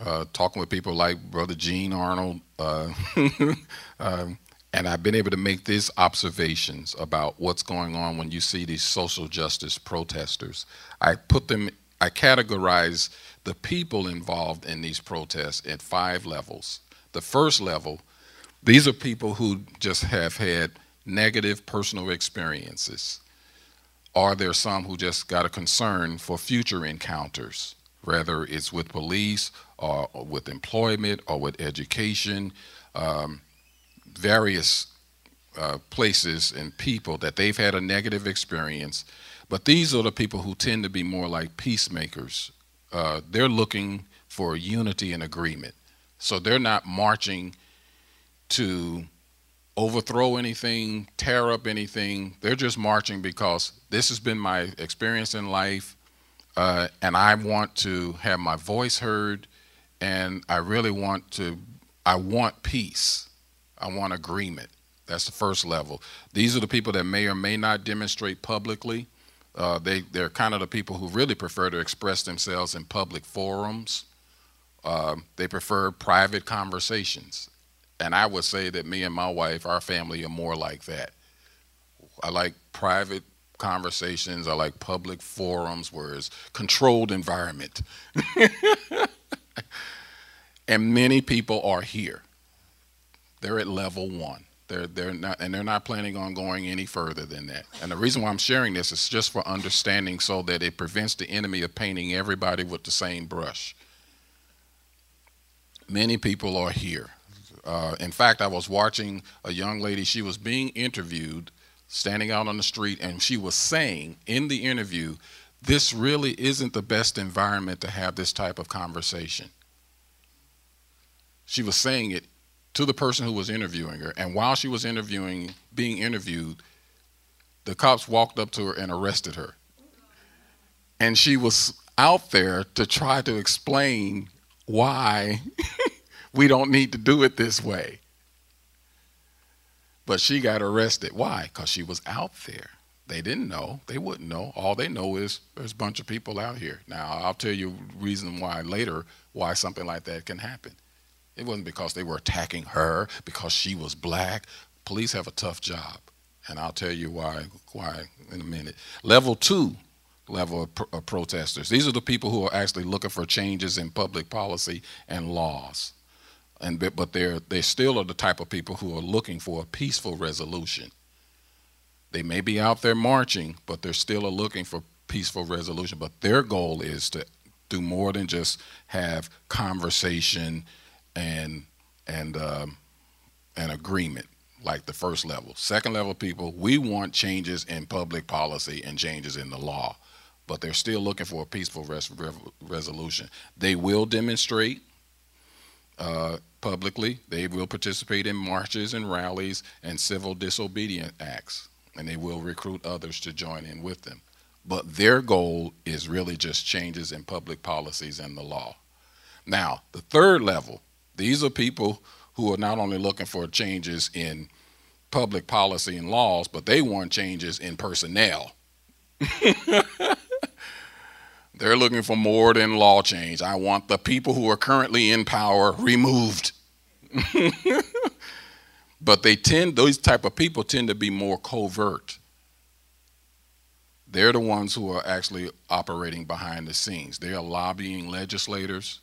uh, talking with people like Brother Gene Arnold, uh, um, and I've been able to make these observations about what's going on when you see these social justice protesters. I put them, I categorize the people involved in these protests at five levels. The first level, these are people who just have had negative personal experiences. Are there some who just got a concern for future encounters, whether it's with police or, with employment or with education? Um, various uh, places and people that they've had a negative experience, but these are the people who tend to be more like peacemakers. Uh, they're looking for unity and agreement. So they're not marching to overthrow anything, tear up anything. They're just marching because this has been my experience in life, uh, and I want to have my voice heard, and I really want to. I want peace. I want agreement. That's the first level. These are the people that may or may not demonstrate publicly. Uh, they they're kind of the people who really prefer to express themselves in public forums. Uh, they prefer private conversations and I would say that me and my wife, our family, are more like that. I like private conversations. I like public forums where it's controlled environment. and many people are here. They're at level one. They're, they're not, and they're not planning on going any further than that. And the reason why I'm sharing this is just for understanding so that it prevents the enemy of painting everybody with the same brush. Many people are here. Uh, in fact, I was watching a young lady, she was being interviewed, standing out on the street, and she was saying in the interview, this really isn't the best environment to have this type of conversation. She was saying it to the person who was interviewing her, and while she was interviewing, being interviewed, the cops walked up to her and arrested her. And she was out there to try to explain why we don't need to do it this way. But she got arrested. Why? Because she was out there. They didn't know. They wouldn't know. All they know is there's a bunch of people out here. Now, I'll tell you reason why later why something like that can happen. It wasn't because they were attacking her, because she was black. Police have a tough job. And I'll tell you why, why in a minute. Level two level of, of protesters. These are the people who are actually looking for changes in public policy and laws and but they're they still are the type of people who are looking for a peaceful resolution. They may be out there marching, but they're still looking for peaceful resolution. But their goal is to do more than just have conversation and and um, an agreement like the first level. Second level people, we want changes in public policy and changes in the law, but they're still looking for a peaceful res- resolution. They will demonstrate. Uh, publicly. They will participate in marches and rallies and civil disobedient acts, and they will recruit others to join in with them. But their goal is really just changes in public policies and the law. Now, the third level, these are people who are not only looking for changes in public policy and laws, but they want changes in personnel. They're looking for more than law change. I want the people who are currently in power removed. but they tend those type of people tend to be more covert. They're the ones who are actually operating behind the scenes. They are lobbying legislators.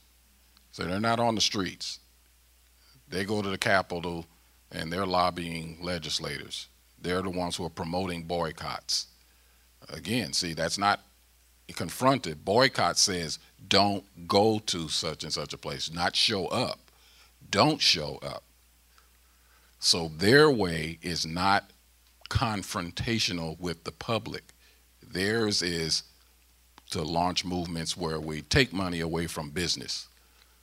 So they're not on the streets. They go to the Capitol and they're lobbying legislators. They're the ones who are promoting boycotts. Again, see, that's not confronted. Boycott says don't go to such and such a place, not show up. Don't show up. So their way is not confrontational with the public. Theirs is to launch movements where we take money away from business,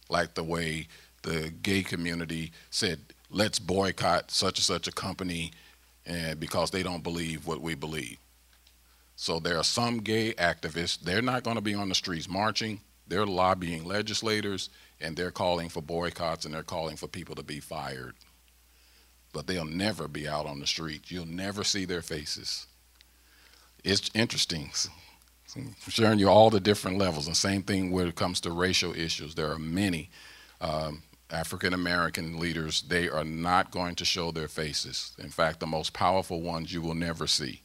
like the way the gay community said, let's boycott such and such a company and because they don't believe what we believe. So there are some gay activists, they're not going to be on the streets marching, they're lobbying legislators and they're calling for boycotts and they're calling for people to be fired. But they'll never be out on the street. You'll never see their faces. It's interesting. I'm sharing you all the different levels. And same thing when it comes to racial issues. There are many um, African American leaders, they are not going to show their faces. In fact, the most powerful ones you will never see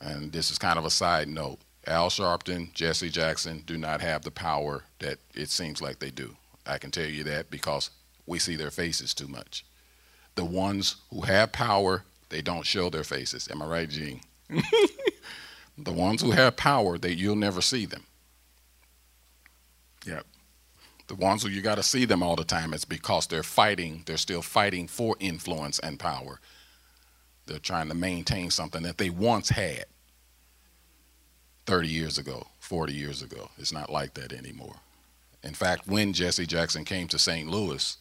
and this is kind of a side note, Al Sharpton, Jesse Jackson do not have the power that it seems like they do. I can tell you that because we see their faces too much. The ones who have power, they don't show their faces. Am I right, Gene? the ones who have power, that you'll never see them. Yep. The ones who you got to see them all the time, it's because they're fighting, they're still fighting for influence and power. They're trying to maintain something that they once had 30 years ago, 40 years ago. It's not like that anymore. In fact, when Jesse Jackson came to St. Louis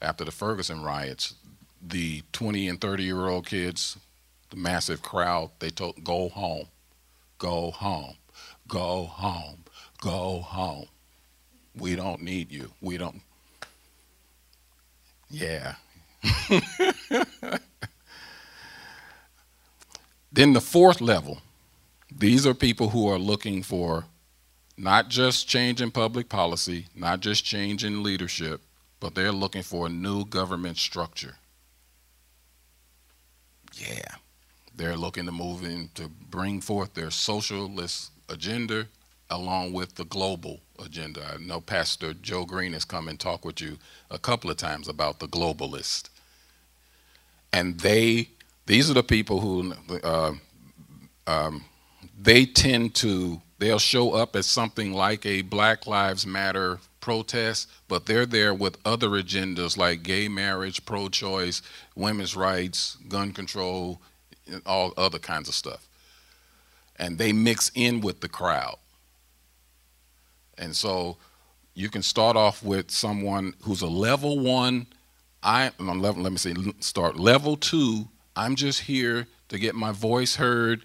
after the Ferguson riots, the 20 and 30 year old kids, the massive crowd, they told, go home, go home, go home, go home. We don't need you. We don't. Yeah. then the fourth level, these are people who are looking for not just change in public policy, not just change in leadership, but they're looking for a new government structure. Yeah. They're looking to move in to bring forth their socialist agenda along with the global agenda. I know Pastor Joe Green has come and talked with you a couple of times about the globalist. And they, these are the people who, uh, um, they tend to, they'll show up as something like a Black Lives Matter protest, but they're there with other agendas like gay marriage, pro choice, women's rights, gun control, all other kinds of stuff. And they mix in with the crowd. And so you can start off with someone who's a level one. I on level, let me say start level two. I'm just here to get my voice heard,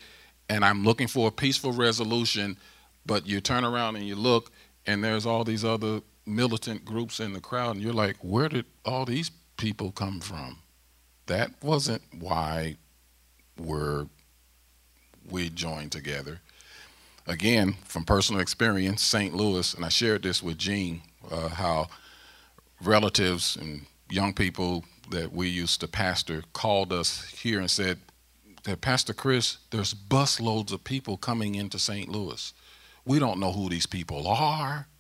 and I'm looking for a peaceful resolution. But you turn around and you look, and there's all these other militant groups in the crowd, and you're like, where did all these people come from? That wasn't why we're we joined together again, from personal experience, St. Louis, and I shared this with Gene, uh, how relatives and young people that we used to pastor called us here and said that Pastor Chris, there's busloads of people coming into St. Louis. We don't know who these people are.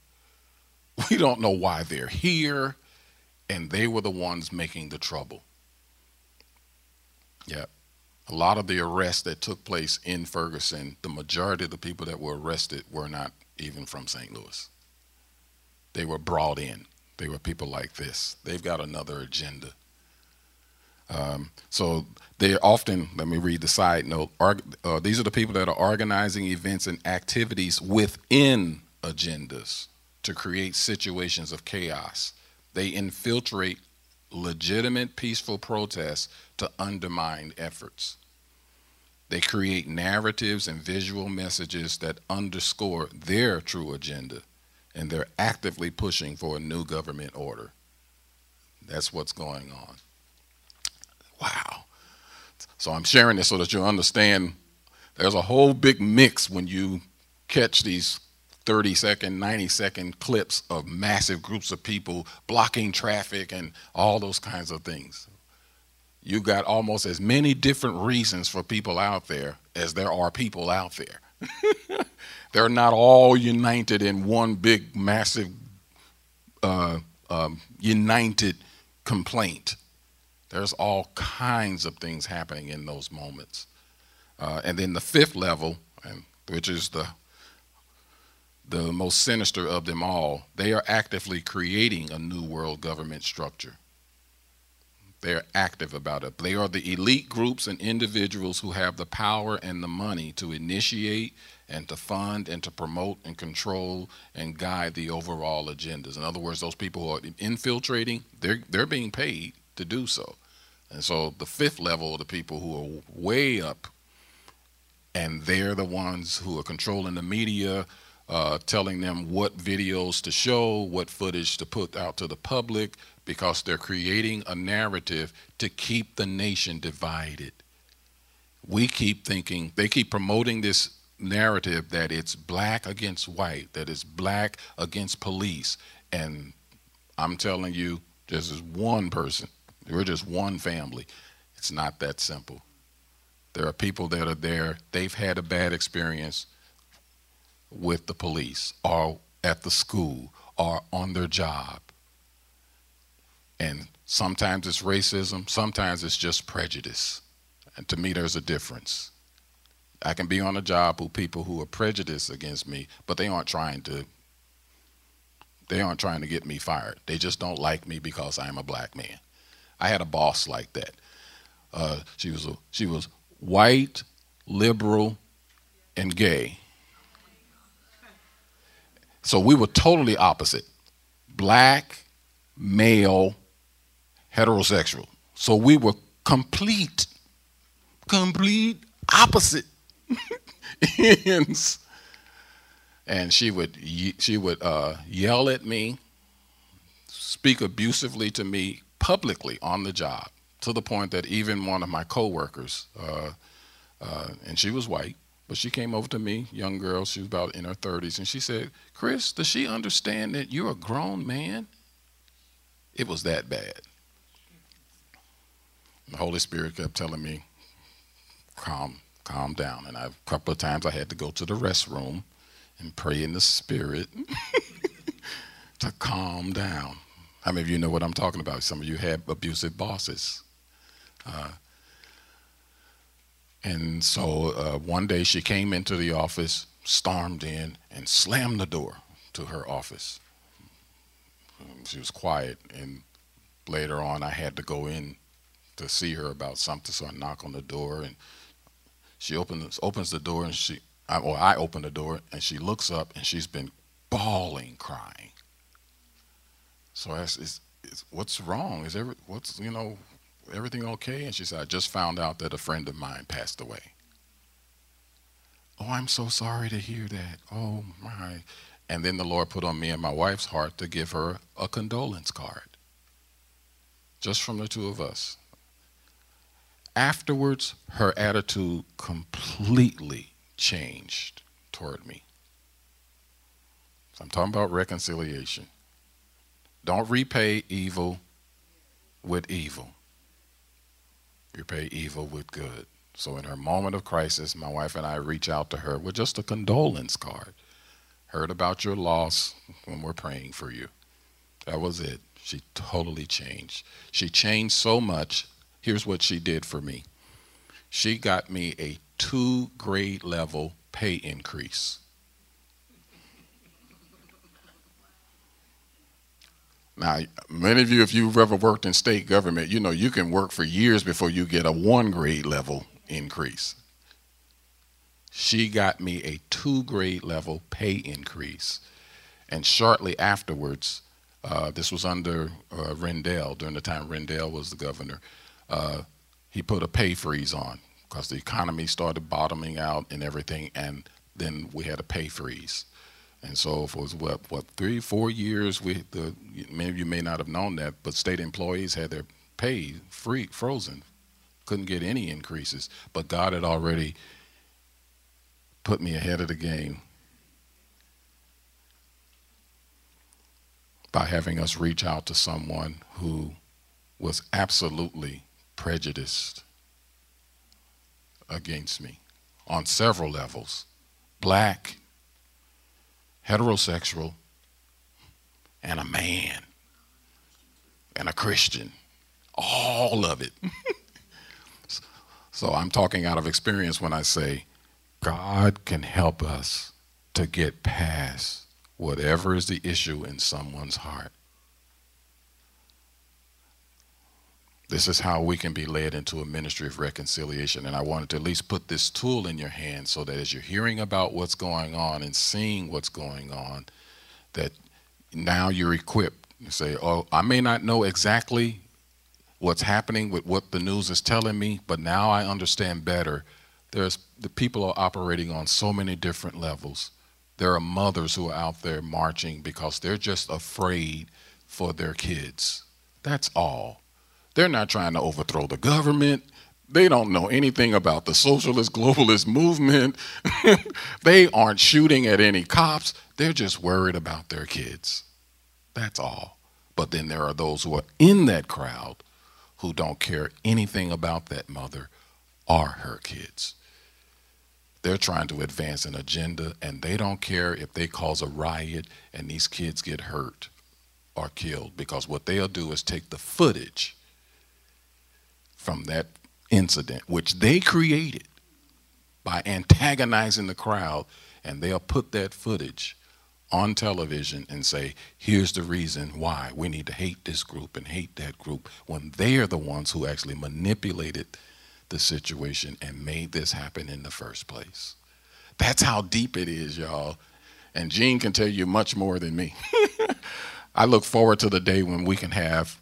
We don't know why they're here. And they were the ones making the trouble. Yeah a lot of the arrests that took place in Ferguson, the majority of the people that were arrested were not even from St. Louis. They were brought in. They were people like this. They've got another agenda. Um, so they're often, let me read the side note, uh, these are the people that are organizing events and activities within agendas to create situations of chaos. They infiltrate legitimate peaceful protests to undermine efforts. They create narratives and visual messages that underscore their true agenda, and they're actively pushing for a new government order. That's what's going on. Wow. So I'm sharing this so that you understand there's a whole big mix when you catch these 30 second, 90 second clips of massive groups of people blocking traffic and all those kinds of things you got almost as many different reasons for people out there as there are people out there. They're not all united in one big, massive, uh, um, united complaint. There's all kinds of things happening in those moments. Uh, and then the fifth level, and, which is the the most sinister of them all, they are actively creating a new world government structure. They're active about it. They are the elite groups and individuals who have the power and the money to initiate and to fund and to promote and control and guide the overall agendas. In other words, those people who are infiltrating, they're, they're being paid to do so. And so the fifth level are the people who are way up, and they're the ones who are controlling the media, uh, telling them what videos to show, what footage to put out to the public, because they're creating a narrative to keep the nation divided. We keep thinking, they keep promoting this narrative that it's black against white, that it's black against police. And I'm telling you, this is one person. We're just one family. It's not that simple. There are people that are there, they've had a bad experience with the police or at the school or on their job. And sometimes it's racism, sometimes it's just prejudice. And to me, there's a difference. I can be on a job with people who are prejudiced against me, but they aren't trying to they aren't trying to get me fired. They just don't like me because I'm a black man. I had a boss like that. Uh, she was a, she was white, liberal, and gay. So we were totally opposite. Black, male, heterosexual. So we were complete, complete opposite ends. And she would she would uh, yell at me, speak abusively to me publicly on the job, to the point that even one of my coworkers, uh, uh, and she was white, but she came over to me, young girl, she was about in her 30s, and she said, Chris, does she understand that you're a grown man? It was that bad. The Holy Spirit kept telling me, calm, calm down. And I, a couple of times I had to go to the restroom and pray in the spirit to calm down. How many of you know what I'm talking about? Some of you have abusive bosses. Uh, and so uh, one day she came into the office, stormed in, and slammed the door to her office. She was quiet, and later on I had to go in to see her about something, so I knock on the door, and she opens opens the door, and she, I, or I open the door, and she looks up, and she's been bawling, crying. So I asked, "What's wrong? Is every what's you know everything okay?" And she said, "I just found out that a friend of mine passed away." Oh, I'm so sorry to hear that. Oh my. And then the Lord put on me and my wife's heart to give her a condolence card. Just from the two of us. Afterwards, her attitude completely changed toward me. I'm talking about reconciliation. Don't repay evil with evil. Repay evil with good. So in her moment of crisis, my wife and I reach out to her with just a condolence card. Heard about your loss when we're praying for you. That was it. She totally changed. She changed so much Here's what she did for me she got me a two grade level pay increase. Now, many of you, if you've ever worked in state government, you know you can work for years before you get a one grade level increase. She got me a two grade level pay increase. And shortly afterwards, uh, this was under uh, Rendell, during the time Rendell was the governor he put a pay freeze on because the economy started bottoming out and everything, and then we had a pay freeze. And so for what what three four years we the many of you may not have known that, but state employees had their pay free frozen, couldn't get any increases. But God had already put me ahead of the game by having us reach out to someone who was absolutely prejudiced against me on several levels black, heterosexual, and a man, and a Christian. All of it. so I'm talking out of experience when I say God can help us to get past whatever is the issue in someone's heart. This is how we can be led into a ministry of reconciliation. And I wanted to at least put this tool in your hand so that as you're hearing about what's going on and seeing what's going on, that now you're equipped. You say, Oh, I may not know exactly what's happening with what the news is telling me, but now I understand better. There's the people are operating on so many different levels. There are mothers who are out there marching because they're just afraid for their kids. That's all. They're not trying to overthrow the government. They don't know anything about the socialist globalist movement. they aren't shooting at any cops. They're just worried about their kids. That's all. But then there are those who are in that crowd who don't care anything about that mother or her kids. They're trying to advance an agenda and they don't care if they cause a riot and these kids get hurt or killed because what they'll do is take the footage from that incident, which they created by antagonizing the crowd, and they'll put that footage on television and say, here's the reason why we need to hate this group and hate that group, when they are the ones who actually manipulated the situation and made this happen in the first place. That's how deep it is, y'all. And Gene can tell you much more than me. I look forward to the day when we can have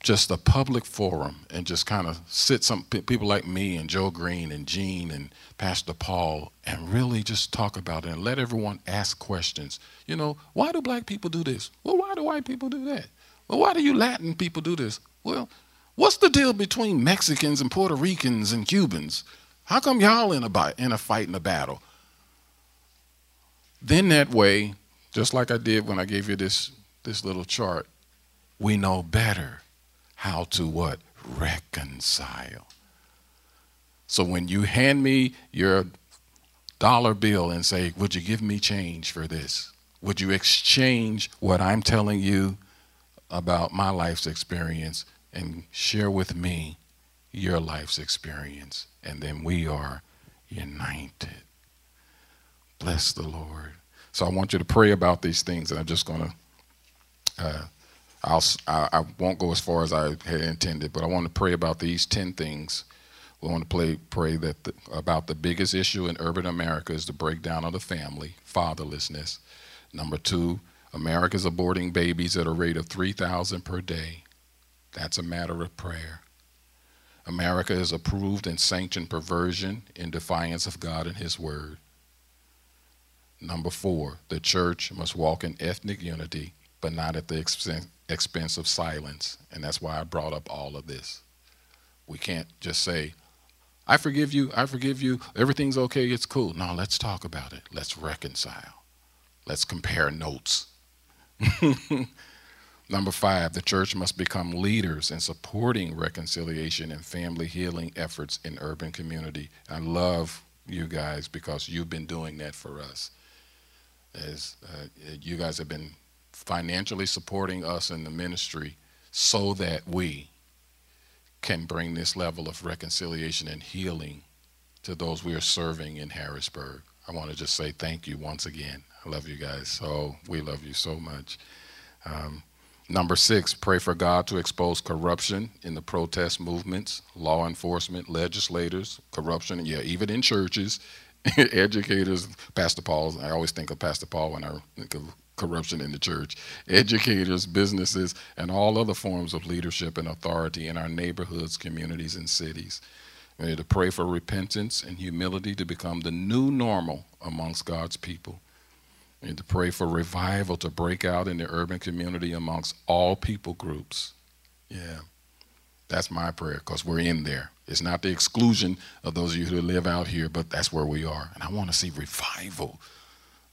just a public forum and just kind of sit some people like me and Joe Green and Gene and Pastor Paul and really just talk about it and let everyone ask questions. You know, why do black people do this? Well, why do white people do that? Well, why do you Latin people do this? Well, what's the deal between Mexicans and Puerto Ricans and Cubans? How come y'all in a in a fight in a battle? Then that way, just like I did when I gave you this this little chart, we know better how to what? Reconcile. So when you hand me your dollar bill and say, Would you give me change for this? Would you exchange what I'm telling you about my life's experience and share with me your life's experience? And then we are united. Bless the Lord. So I want you to pray about these things, and I'm just going to uh, I'll, I, I won't go as far as I had intended, but I want to pray about these 10 things. We want to play, pray that the, about the biggest issue in urban America is the breakdown of the family, fatherlessness. Number two, America is aborting babies at a rate of 3,000 per day. That's a matter of prayer. America has approved and sanctioned perversion in defiance of God and His Word. Number four, the church must walk in ethnic unity, but not at the expense, expense of silence. And that's why I brought up all of this. We can't just say, I forgive you, I forgive you, everything's okay, it's cool. No, let's talk about it. Let's reconcile. Let's compare notes. Number five, the church must become leaders in supporting reconciliation and family healing efforts in urban community. I love you guys because you've been doing that for us. As uh, you guys have been financially supporting us in the ministry so that we can bring this level of reconciliation and healing to those we are serving in Harrisburg. I want to just say thank you once again. I love you guys so. We love you so much. Um, number six, pray for God to expose corruption in the protest movements, law enforcement, legislators, corruption, yeah, even in churches, educators. Pastor Paul, I always think of Pastor Paul when I think of corruption in the church, educators, businesses, and all other forms of leadership and authority in our neighborhoods, communities, and cities. We need to pray for repentance and humility to become the new normal amongst God's people. We need to pray for revival to break out in the urban community amongst all people groups. Yeah, that's my prayer because we're in there. It's not the exclusion of those of you who live out here, but that's where we are. And I want to see revival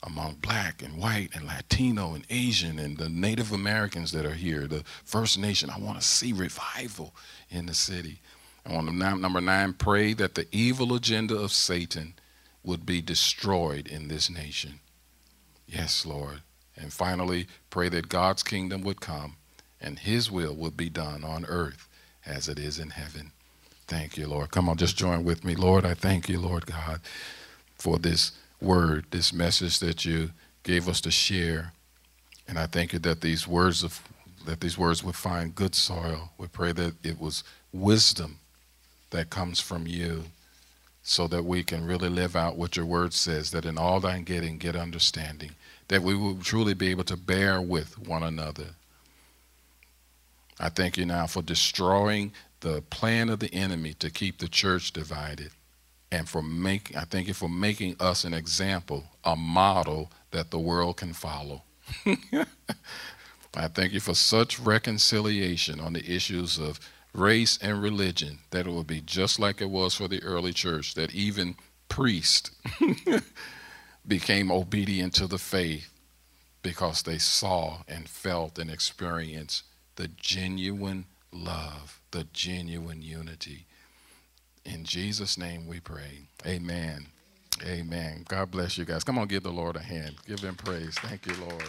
among black and white and Latino and Asian and the Native Americans that are here, the First Nation. I want to see revival in the city. I want to, number nine, pray that the evil agenda of Satan would be destroyed in this nation. Yes, Lord. And finally, pray that God's kingdom would come and his will would be done on earth as it is in heaven. Thank you, Lord. Come on, just join with me. Lord, I thank you, Lord God, for this word, this message that you gave us to share. And I thank you that these words of that these words would find good soil. We pray that it was wisdom that comes from you so that we can really live out what your word says, that in all thine getting, get understanding, that we will truly be able to bear with one another. I thank you now for destroying the plan of the enemy to keep the church divided and for making, I thank you for making us an example, a model that the world can follow. I thank you for such reconciliation on the issues of race and religion that it will be just like it was for the early church, that even priests became obedient to the faith because they saw and felt and experienced the genuine love, the genuine unity in Jesus' name we pray. Amen. Amen. God bless you guys. Come on, give the Lord a hand. Give him praise. Thank you, Lord.